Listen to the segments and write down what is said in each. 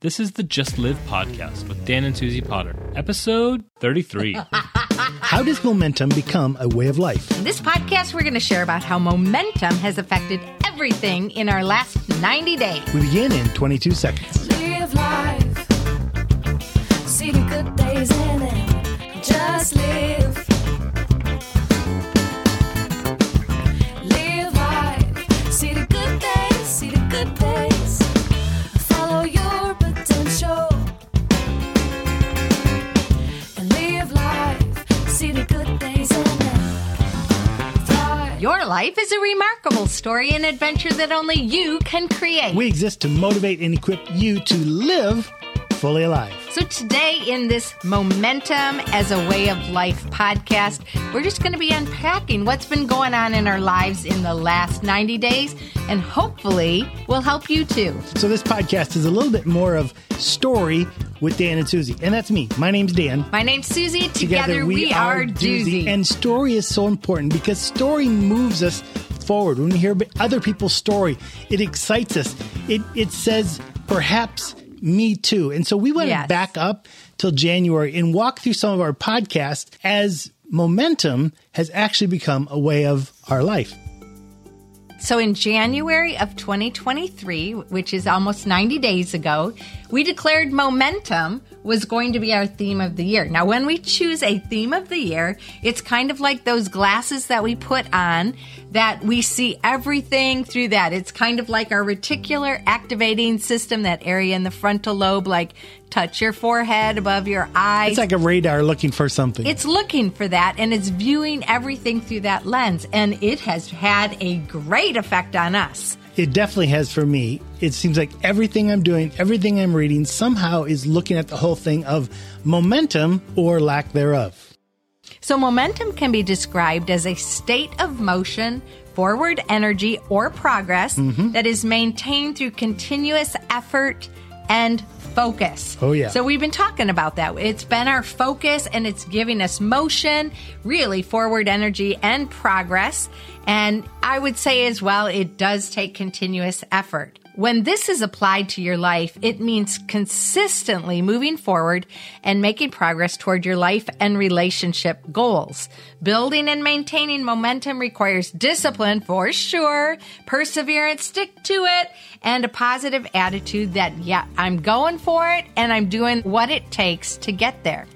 This is the Just Live podcast with Dan and Suzie Potter, episode 33. How does momentum become a way of life? In this podcast, we're going to share about how momentum has affected everything in our last 90 days. We begin in 22 seconds. Live life. See the good days in it. Just live. Life is a remarkable story and adventure that only you can create. We exist to motivate and equip you to live fully alive. So, today, in this Momentum as a Way of Life podcast, we're just going to be unpacking what's been going on in our lives in the last 90 days, and hopefully, will help you too. So, this podcast is a little bit more of story with Dan and Suzie. And that's me. My name's Dan. My name's Suzie. Together, we, are Duzie. And story is so important because story moves us forward. When we hear other people's story, it excites us. It, it says, perhaps me too. And so we want Yes. to back up till January and walk through some of our podcasts as momentum has actually become a way of our life. So, in January of 2023, which is almost 90 days ago, we declared momentum was going to be our theme of the year. Now, when we choose a theme of the year, it's kind of like those glasses that we put on that we see everything through that. It's kind of like our reticular activating system, that area in the frontal lobe, like touch your forehead above your eyes. It's like a radar looking for something. It's looking for that and it's viewing everything through that lens. And it has had a great effect on us. It definitely has for me. It seems like everything I'm doing, everything I'm reading somehow is looking at the whole thing of momentum or lack thereof. So, momentum can be described as a state of motion, forward energy, or progress mm-hmm. that is maintained through continuous effort and focus. Oh, yeah. So, we've been talking about that. It's been our focus and it's giving us motion, really forward energy and progress. And I would say as well, it does take continuous effort. When this is applied to your life, it means consistently moving forward and making progress toward your life and relationship goals. Building and maintaining momentum requires discipline for sure, perseverance, stick to it, and a positive attitude that, yeah, I'm going for it and I'm doing what it takes to get there.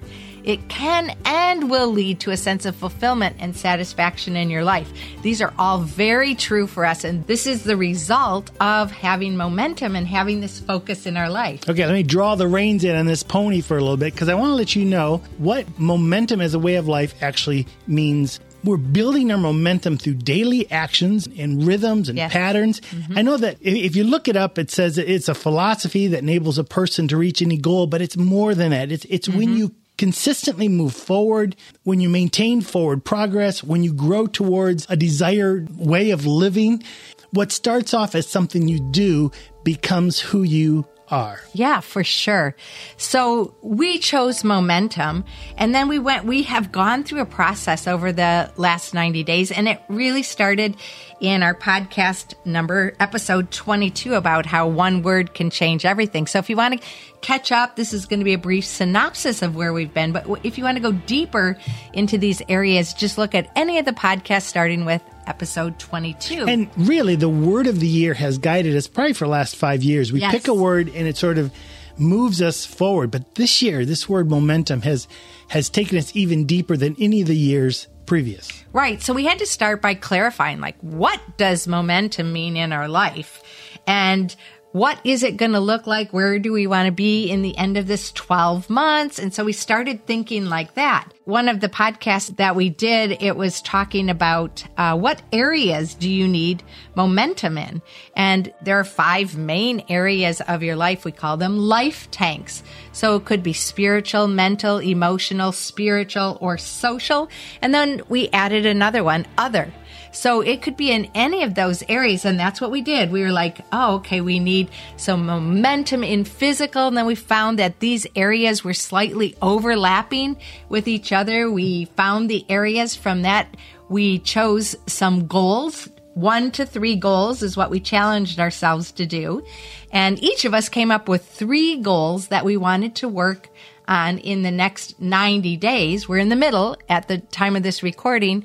It can and will lead to a sense of fulfillment and satisfaction in your life. These are all very true for us, and this is the result of having momentum and having this focus in our life. Okay, let me draw the reins in on this pony for a little bit because I want to let you know what momentum as a way of life actually means. We're building our momentum through daily actions and rhythms and Yes. patterns. Mm-hmm. I know that if- if you look it up, it says it's a philosophy that enables a person to reach any goal, but it's more than that. It's, it's when mm-hmm. you consistently move forward, when you maintain forward progress, when you grow towards a desired way of living, what starts off as something you do becomes who you are. Yeah, for sure. So we chose momentum and then we went, we have gone through a process over the last 90 days and it really started in our podcast number episode 22 about how one word can change everything. So if you want to catch up, this is going to be a brief synopsis of where we've been. But if you want to go deeper into these areas, just look at any of the podcasts starting with episode 22. And really, the word of the year has guided us probably for the last five years. We Yes. pick a word and it sort of moves us forward. But this year, this word momentum has has taken us even deeper than any of the years previous. Right. So we had to start by clarifying like what does momentum mean in our life? And what is it going to look like? Where do we want to be in the end of this 12 months? And so we started thinking like that. One of the podcasts that we did, it was talking about uh, what areas do you need momentum in? And there are five main areas of your life. We call them life tanks. So it could be spiritual, mental, emotional, spiritual, or social. And then we added another one, other. So it could be in any of those areas. And that's what we did. We were like, oh, okay, we need some momentum in physical. And then we found that these areas were slightly overlapping with each other. We found the areas from that. We chose some goals one to three goals is what we challenged ourselves to do. And each of us came up with three goals that we wanted to work on in the next 90 days. We're in the middle at the time of this recording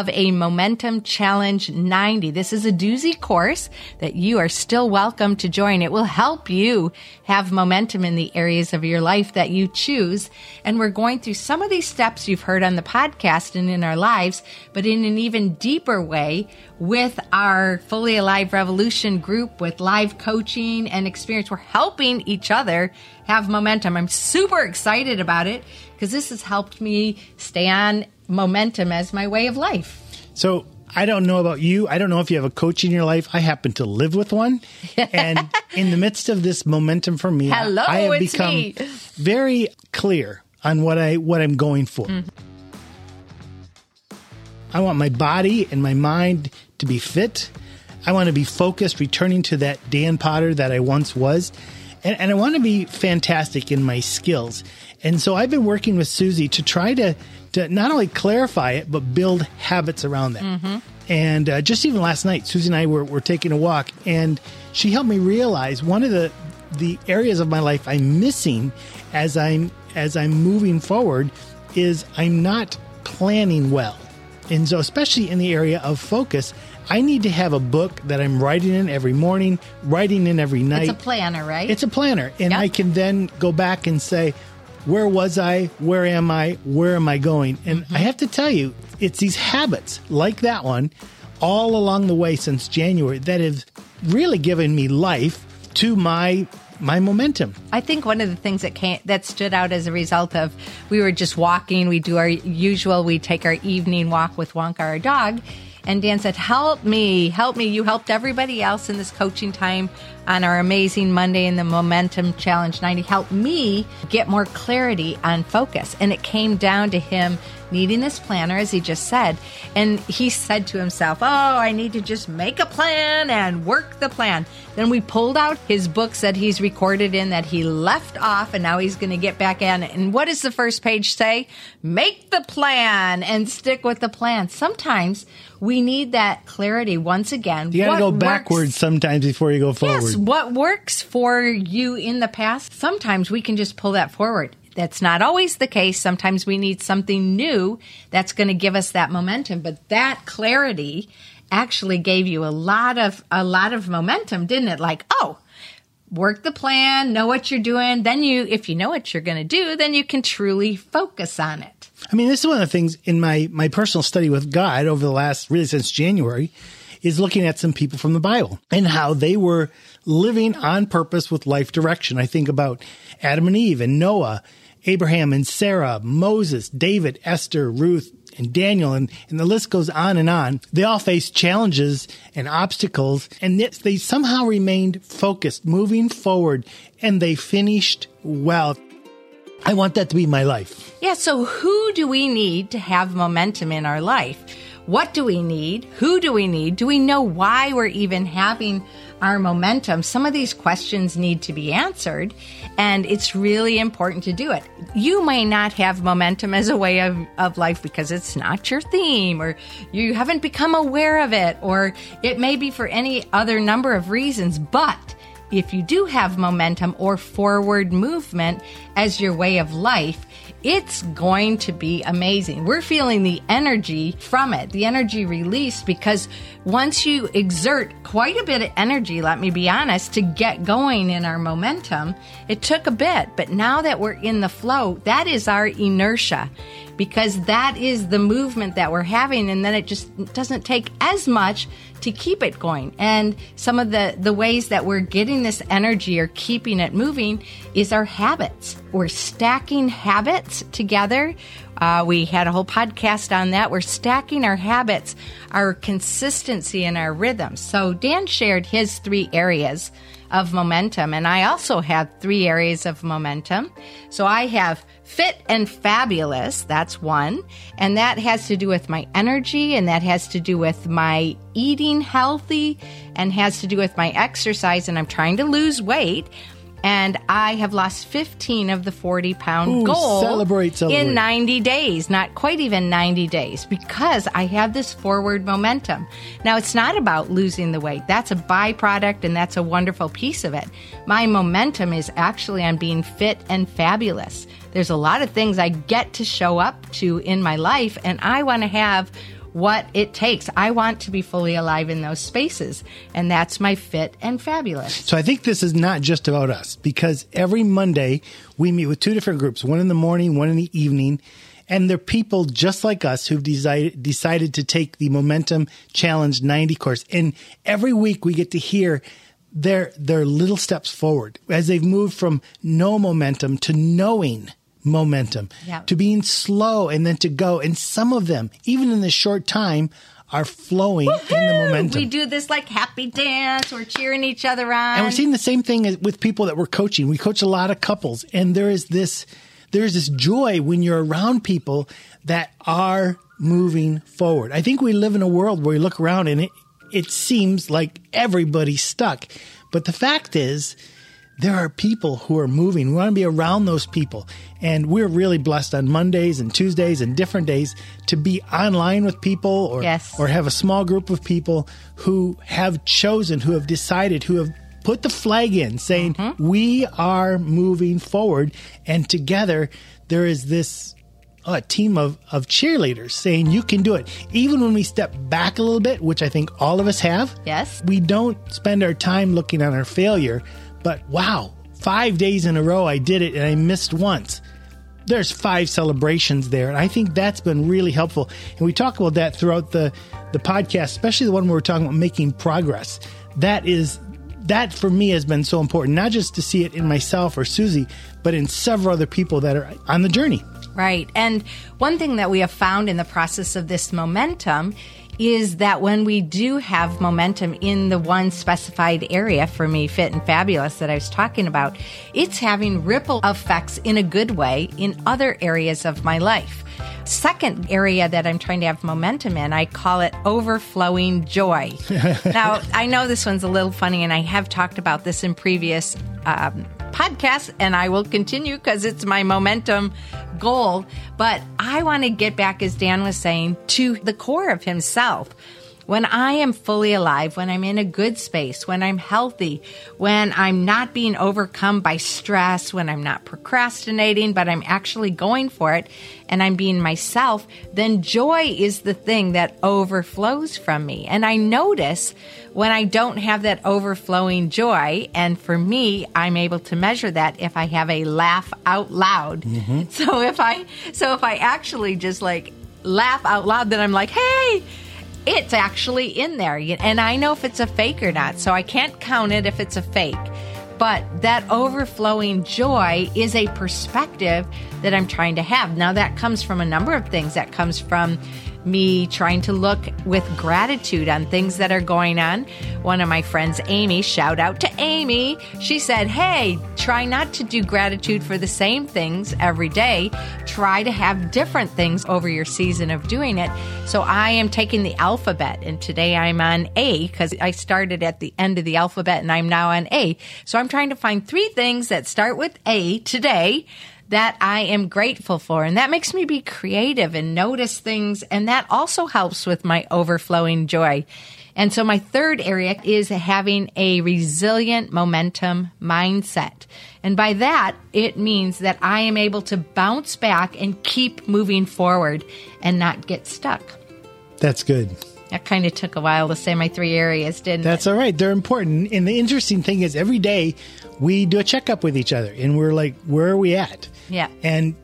of a Momentum Challenge 90. This is a duzie course that you are still welcome to join. It will help you have momentum in the areas of your life that you choose. And we're going through some of these steps you've heard on the podcast and in our lives, but in an even deeper way with our Fully Alive Revolution group with live coaching and experience. We're helping each other have momentum. I'm super excited about it because this has helped me stay on momentum as my way of life. So I don't know about you. I don't know if you have a coach in your life. I happen to live with one. And in the midst of this momentum for me, Hello, I have become me. very clear on what I what I'm going for. Mm-hmm. I want my body and my mind to be fit. I want to be focused, returning to that Dan Potter that I once was. And, and I want to be fantastic in my skills. And so I've been working with Suzie to try to, to not only clarify it, but build habits around that. And uh, just even last night, Suzie and I were, were taking a walk, and she helped me realize one of the the areas of my life I'm missing as I'm as I'm moving forward is I'm not planning well. And so especially in the area of focus, I need to have a book that I'm writing in every morning, writing in every night. It's a planner, right? It's a planner. And Yep. I can then go back and say, where was I? Where am I? Where am I going? And mm-hmm. I have to tell you, it's these habits like that one all along the way since January that have really given me life to my my momentum. I think one of the things that came that stood out as a result of we were just walking. We do our usual. We take our evening walk with Wonka, our dog, and Dan said, "Help me, help me! You helped everybody else in this coaching time on our amazing Monday in the Momentum Challenge 90. Help me get more clarity on focus." And it came down to him needing this planner, as he just said. And he said to himself, Oh, I need to just make a plan and work the plan. Then we pulled out his books that he's recorded in that he left off, and now he's going to get back in. And what does the first page say? Make the plan and stick with the plan. Sometimes we need that clarity once again. You got to go works- backwards sometimes before you go forward. Yes, what works for you in the past, sometimes we can just pull that forward. That's not always the case. Sometimes we need something new that's going to give us that momentum, but that clarity actually gave you a lot of a lot of momentum, didn't it? Like, oh, work the plan, know what you're doing, then you if you know what you're going to do, then you can truly focus on it. I mean, this is one of the things in my my personal study with God over the last really since January is looking at some people from the Bible and how they were living on purpose with life direction. I think about Adam and Eve and Noah, Abraham and Sarah, Moses, David, Esther, Ruth, and Daniel, and, and the list goes on and on. They all faced challenges and obstacles, and yet they somehow remained focused, moving forward, and they finished well. I want that to be my life. Yeah, so who do we need to have momentum in our life? What do we need? Who do we need? Do we know why we're even having our momentum? Some of these questions need to be answered, and it's really important to do it. You may not have momentum as a way of, of life because it's not your theme, or you haven't become aware of it, or it may be for any other number of reasons, but if you do have momentum or forward movement as your way of life, it's going to be amazing. We're feeling the energy from it, the energy released, because once you exert quite a bit of energy, let me be honest, to get going in our momentum, it took a bit, but now that we're in the flow, that is our inertia because that is the movement that we're having and then it just doesn't take as much to keep it going. And some of the the ways that we're getting this energy or keeping it moving is our habits. We're stacking habits together. Uh, we had a whole podcast on that. We're stacking our habits our consistency and our rhythms so dan shared his three areas of momentum and i also have three areas of momentum so i have Fit and fabulous, that's one. And that has to do with my energy, and that has to do with my eating healthy, and has to do with my exercise. And I'm trying to lose weight. And I have lost 15 of the 40 pound Ooh, goal celebrate, celebrate. in 90 days, not quite even 90 days, because I have this forward momentum. Now, it's not about losing the weight. That's a byproduct and that's a wonderful piece of it. My momentum is actually on being fit and fabulous. There's a lot of things I get to show up to in my life, and I want to have what it takes. I want to be fully alive in those spaces, and that's my fit and fabulous. So I think this is not just about us because every Monday we meet with two different groups, one in the morning, one in the evening. And they're people just like us who've decided, decided to take the Momentum Challenge 90 course. And every week we get to hear their, their little steps forward as they've moved from no momentum to knowing momentum Yeah. to being slow and then to go. And some of them, even in this short time, are flowing in the momentum. We do this like happy dance. We're cheering each other on. And we're seeing the same thing with people that we're coaching. We coach a lot of couples, and there is this there's this joy when you're around people that are moving forward. I think we live in a world where we look around and it it seems like everybody's stuck. But the fact is there are people who are moving. We want to be around those people. And we're really blessed on Mondays and Tuesdays and different days to be online with people or Yes. or have a small group of people who have chosen, who have decided, who have put the flag in saying, mm-hmm. we are moving forward. And together, there is this oh, a team of, of cheerleaders saying, you can do it. Even when we step back a little bit, which I think all of us have, Yes. we don't spend our time looking on our failure, but wow, five days in a row I did it and I missed once. There's five celebrations there and i think that's been really helpful. And we talk about that throughout the the podcast especially the one where we're talking about making progress. That is that for me has been so important not just to see it in myself or suzie but in several other people that are on the journey. Right. And one thing that we have found in the process of this momentum is that when we do have momentum in the one specified area for me, fit and fabulous, that I was talking about, it's having ripple effects in a good way in other areas of my life. Second area that I'm trying to have momentum in, I call it overflowing joy. now, I know this one's a little funny, and I have talked about this in previous um, podcasts, and I will continue because it's my momentum goal. But I want to get back, as Dan was saying, to the core of himself. When I am fully alive, when I'm in a good space, when I'm healthy, when I'm not being overcome by stress, when I'm not procrastinating, but I'm actually going for it and I'm being myself, then joy is the thing that overflows from me. And I notice when I don't have that overflowing joy, and for me, I'm able to measure that if I have a laugh out loud. Mm-hmm. So if I, so if I actually just like laugh out loud, then I'm like, hey, it's actually in there. And I know if it's a fake or not, so I can't count it if it's a fake. But that overflowing joy is a perspective that I'm trying to have. Now, that comes from a number of things. That comes from me trying to look with gratitude on things that are going on. One of my friends, Amy, shout out to Amy. She said, Hey, try not to do gratitude for the same things every day. Try to have different things over your season of doing it. So I am taking the alphabet, and today I'm on A because I started at the end of the alphabet and I'm now on A. So I'm trying to find three things that start with A today that I am grateful for. And that makes me be creative and notice things. And that also helps with my overflowing joy. And so my third area is having a resilient momentum mindset. And by that, it means that I am able to bounce back and keep moving forward and not get stuck. that's good That kind of took a while to say my three areas, didn't That's it? all right. They're important. And the interesting thing is, every day we do a checkup with each other and we're like, where are we at? Yeah. And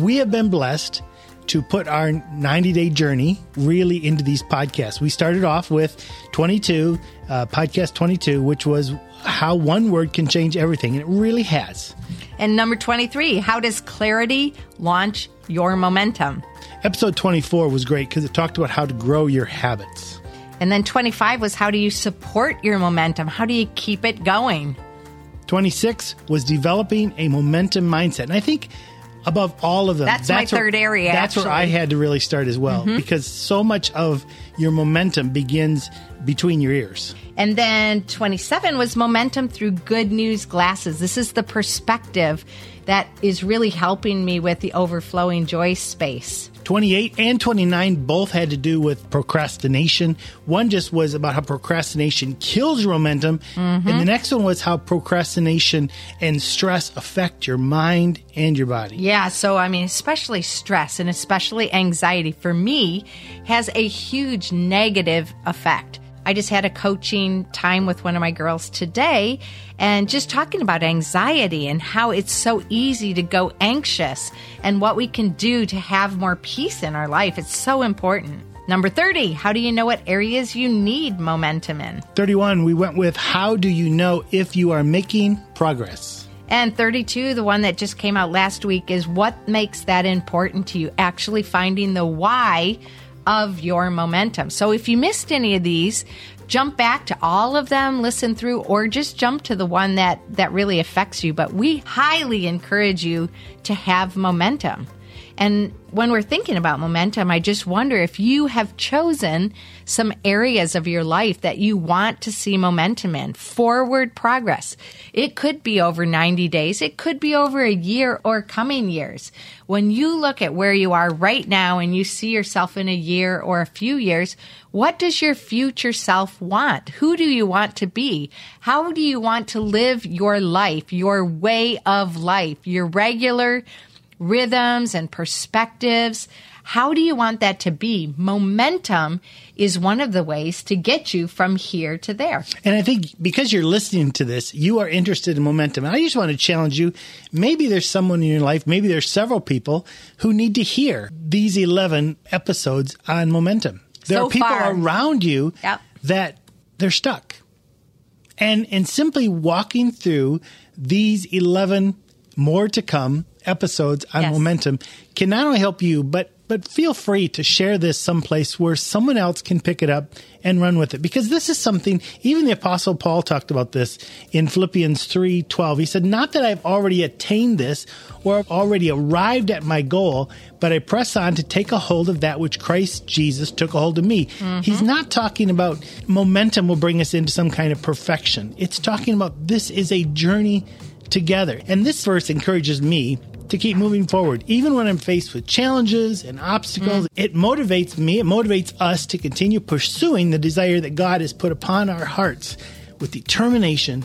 we have been blessed to put our 90 day journey really into these podcasts. We started off with 22, uh, podcast 22, which was how one word can change everything. And it really has. And number 23, how does clarity launch your momentum? Episode 24 was great because it talked about how to grow your habits. And then 25 was how do you support your momentum? How do you keep it going? 26 was developing a momentum mindset. And I think above all of them, That's my where- third area, That's where I. Mm-hmm. had to really start as well because so much of your momentum begins between your ears. And then 27 was momentum through good news glasses. This is the perspective that is really helping me with the overflowing joy space. 28 and 29 both had to do with procrastination. One just was about how procrastination kills your momentum. And the mm-hmm. next one was how procrastination and stress affect your mind and your body. Yeah, so I mean, especially stress and especially anxiety for me has a huge negative effect. I just had a coaching time with one of my girls today and just talking about anxiety and how it's so easy to go anxious and what we can do to have more peace in our life. It's so important. Number 30, how do you know what areas you need momentum in? 31, we went with how do you know if you are making progress? And 32, the one that just came out last week, is what makes that important to you? Actually finding the why of your momentum. So if you missed any of these, jump back to all of them, listen through, or just jump to the one that, that really affects you. But we highly encourage you to have momentum. And when we're thinking about momentum, I just wonder if you have chosen some areas of your life that you want to see momentum in, forward progress. It could be over 90 days, it could be over a year or coming years. When you look at where you are right now and you see yourself in a year or a few years, what does your future self want? Who do you want to be? How do you want to live your life, your way of life, your regular rhythms and perspectives. How do you want that to be? Momentum is one of the ways to get you from here to there. And I think because you're listening to this, you are interested in momentum. And I just want to challenge you. Maybe there's someone in your life, maybe there's several people who need to hear these 11 episodes on momentum. There So are people far. around you Yep. that they're stuck. And and simply walking through these 11 more to come episodes on Yes. momentum can not only help you but but feel free to share this someplace where someone else can pick it up and run with it. Because this is something even the apostle Paul talked about this in Philippians 3:12 he said not that I've already attained this or I've already arrived at my goal but I press on to take a hold of that which Christ Jesus took a hold of me. Mm-hmm. He's not talking about momentum will bring us into some kind of perfection. It's talking about this is a journey together. And this verse encourages me to keep moving forward. Even when I'm faced with challenges and obstacles, mm. it motivates me, it motivates us to continue pursuing the desire that God has put upon our hearts with determination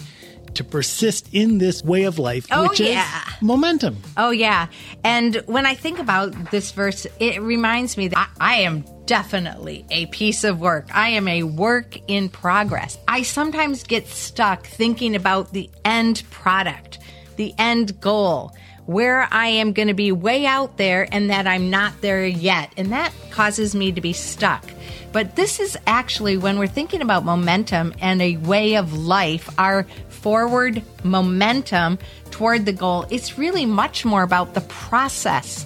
to persist in this way of life, Oh, which yeah. is momentum. Oh, yeah. And when I think about this verse, it reminds me that I, I am definitely a piece of work. I am a work in progress. I sometimes get stuck thinking about the end product, the end goal, where I am going to be way out there and that I'm not there yet. And that causes me to be stuck. But this is actually when we're thinking about momentum and a way of life, our forward momentum toward the goal, it's really much more about the process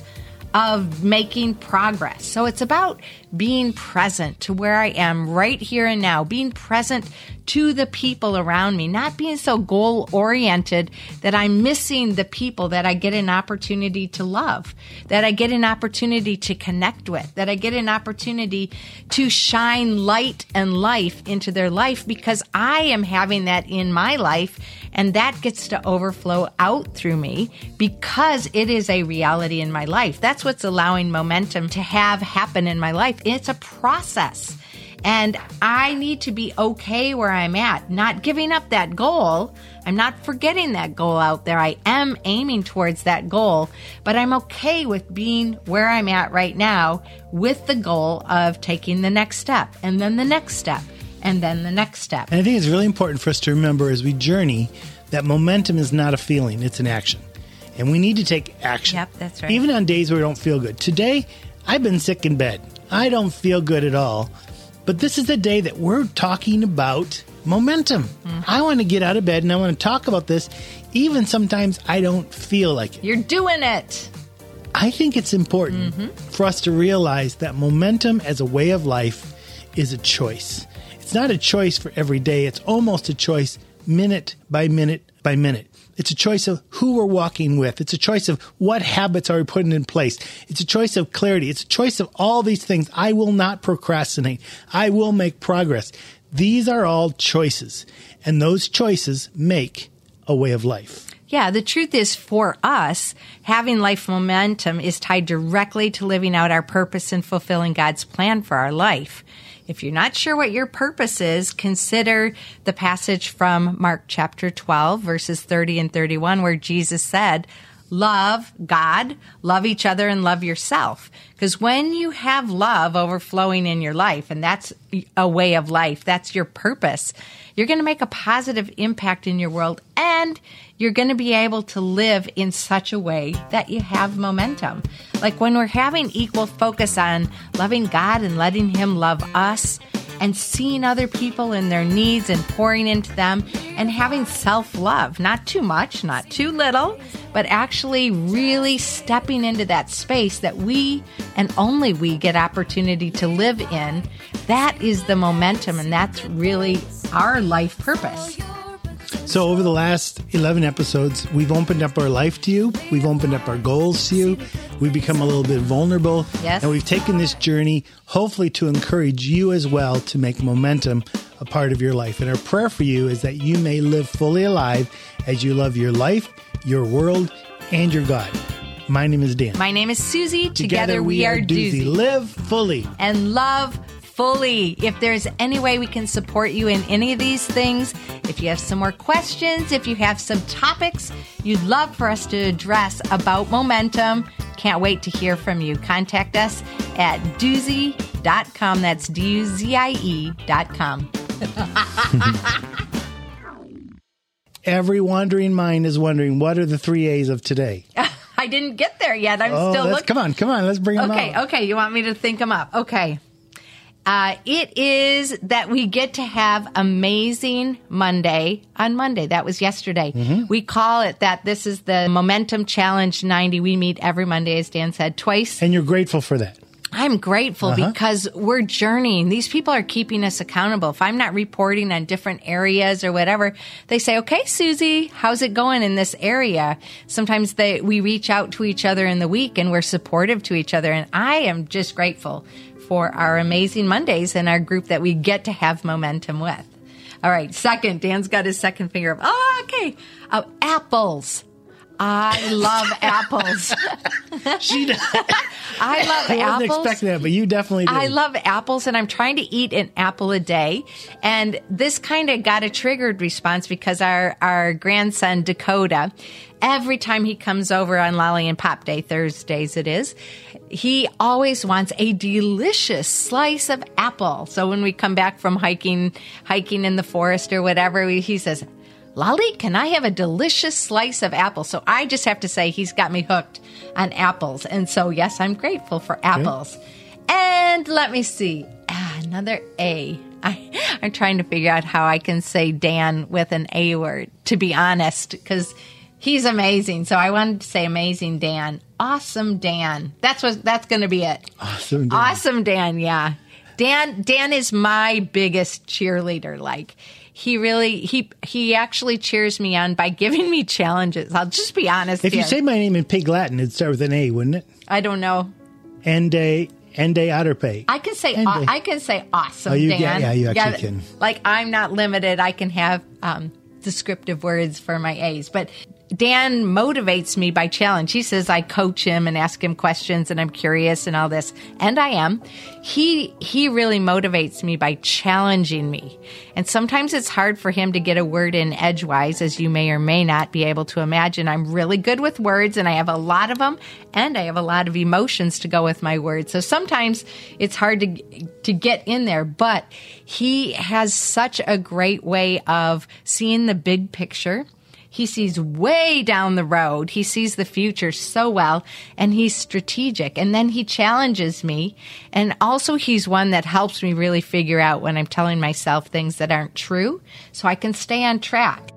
of making progress. So it's about being present to where I am right here and now, being present to the people around me, not being so goal oriented that I'm missing the people that I get an opportunity to love, that I get an opportunity to connect with, that I get an opportunity to shine light and life into their life because I am having that in my life and that gets to overflow out through me because it is a reality in my life. That's what's allowing momentum to have happen in my life. It's a process. And I need to be okay where I'm at, not giving up that goal. I'm not forgetting that goal out there. I am aiming towards that goal, but I'm okay with being where I'm at right now with the goal of taking the next step and then the next step and then the next step. And I think it's really important for us to remember as we journey that momentum is not a feeling, it's an action. And we need to take action. Yep, that's right. Even on days where we don't feel good. Today, I've been sick in bed. I don't feel good at all. But this is the day that we're talking about momentum. Mm-hmm. I want to get out of bed and I want to talk about this, even sometimes I don't feel like it. You're doing it. I think it's important Mm-hmm. for us to realize that momentum as a way of life is a choice. It's not a choice for every day, it's almost a choice minute by minute by minute. It's a choice of who we're walking with. It's a choice of what habits are we putting in place. It's a choice of clarity. It's a choice of all these things. I will not procrastinate. I will make progress. These are all choices, and those choices make a way of life. Yeah, the truth is for us, having life momentum is tied directly to living out our purpose and fulfilling God's plan for our life. If you're not sure what your purpose is, consider the passage from Mark chapter 12, verses 30 and 31, where Jesus said, Love God, love each other, and love yourself. Because when you have love overflowing in your life, and that's a way of life, that's your purpose, you're going to make a positive impact in your world and you're going to be able to live in such a way that you have momentum. Like when we're having equal focus on loving God and letting Him love us and seeing other people and their needs and pouring into them and having self love, not too much, not too little, but actually really stepping into that space that we and only we get opportunity to live in. That is the momentum and that's really our life purpose. So, over the last 11 episodes, we've opened up our life to you. We've opened up our goals to you. We've become a little bit vulnerable. Yes. And we've taken this journey, hopefully, to encourage you as well to make momentum a part of your life. And our prayer for you is that you may live fully alive as you love your life, your world, and your God. My name is Dan. My name is Suzie. Together, we, are Duzie. Live fully. and love fully. If there's any way we can support you in any of these things, if you have some more questions, if you have some topics you'd love for us to address about momentum, can't wait to hear from you. Contact us at duzie.com. That's D U Z I E.com. Every wandering mind is wondering what are the three A's of today? I didn't get there yet. I'm Oh, still looking. come on, come on, let's bring them up. Okay, okay. You want me to think them up? Okay. Uh, it is that we get to have amazing Monday on Monday. That was yesterday. Mm-hmm. We call it that. This is the Momentum Challenge 90. We meet every Monday, as Dan said, twice. And you're grateful for that. I'm grateful Uh-huh. because we're journeying. These people are keeping us accountable. If I'm not reporting on different areas or whatever, they say, "Okay, Suzie, how's it going in this area?" Sometimes they we reach out to each other in the week and we're supportive to each other, and I am just grateful for our amazing Mondays and our group that we get to have momentum with. All right, second, Dan's got his second finger up. Oh, okay. Oh, apples. I love apples. She does. I love I wasn't apples. expecting that, but you definitely did. I love apples and I'm trying to eat an apple a day. And this kind of got a triggered response because our, our grandson Dakota, every time he comes over on Lolly and Pop Day, Thursdays it is, he always wants a delicious slice of apple. So when we come back from hiking, hiking in the forest or whatever, we, he says, Lolly, can I have a delicious slice of apple? So I just have to say he's got me hooked on apples. And so, yes, I'm grateful for apples. And let me see. Ah, another A. I, I'm trying to figure out how I can say Dan with an A word, to be honest, because he's amazing. So I wanted to say amazing Dan. Awesome Dan. That's what that's going to be it. Awesome. Dan. Awesome, Dan. Yeah. Dan, Dan is my biggest cheerleader. Like, he really, he, he actually cheers me on by giving me challenges. I'll just be honest If you say my name in Pig Latin, it'd start with an A, wouldn't it? I don't know. Ende, Ende Otterpay. I can say, And, I can say awesome, Oh, you- Dan. yeah, yeah, you actually can. Like, I'm not limited. I can have, um, descriptive words for my A's, but Dan motivates me by challenge. He says I coach him and ask him questions and I'm curious and all this. And I am. He, he really motivates me by challenging me. And sometimes it's hard for him to get a word in edgewise, as you may or may not be able to imagine. I'm really good with words and I have a lot of them and I have a lot of emotions to go with my words. So sometimes it's hard to, to get in there, but he has such a great way of seeing the big picture. He sees way down the road. He sees the future so well and he's strategic. And then he challenges me. And also he's one that helps me really figure out when I'm telling myself things that aren't true so I can stay on track.